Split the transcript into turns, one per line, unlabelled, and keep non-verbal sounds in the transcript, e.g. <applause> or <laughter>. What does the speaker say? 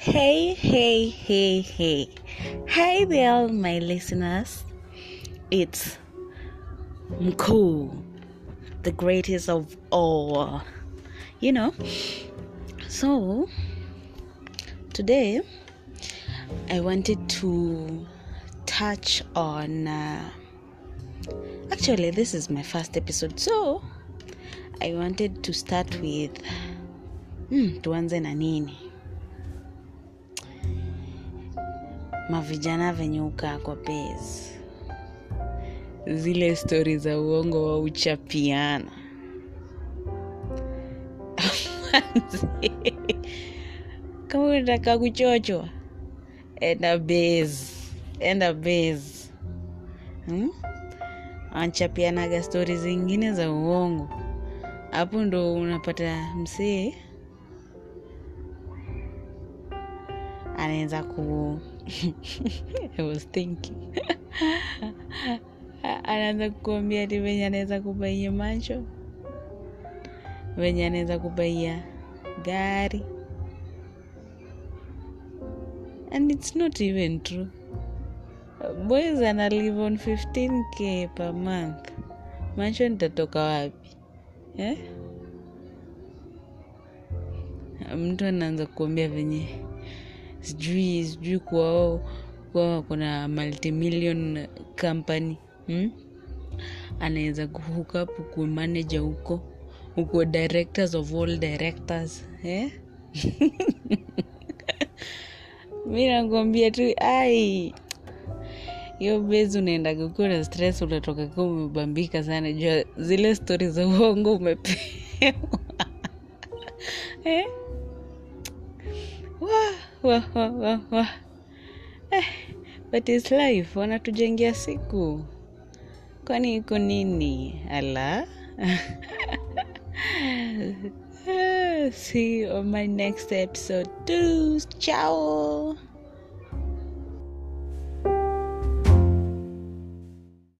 Hey, hey, hey, hey. Hi there, my listeners. It's Mkuu, the greatest of all. You know, so today I wanted to touch on. Uh, actually, this is my first episode, so I wanted to start with. Hmm, tuanze na nini? Mavijana venye ukaa kwa pezi. Zile stori za uongo wa uchapiana <laughs> kama unataka kuchochwa enda base enda base hmm? anchapianaga stori zingine za uongo. Hapo ndo unapata msee anaweza ku <laughs> I was thinking. <laughs> Anaanza kukuambia ti venye anaweza kubaia macho venye anaweza kubaia gari. And it's not even true. Boys ana live on 15k per month. Macho nitatoka wapi? Eh? mtu anaanza kukuambia venye sijui sijui kwao kwao kuna multimillion company hmm? anaweza kuhukapu kumanaja huko huko directors of all directors eh? <laughs> mi nakwambia tu ai hiyo bezi unaendaga ukiwa na stress unatoka kiwa umebambika sana jua zile stori za uongo umepewa <laughs> eh? wah, Eh, but is life. Wanatujengia siku. Kwani iko nini? Ala? <laughs> See you on my next episode. Too ciao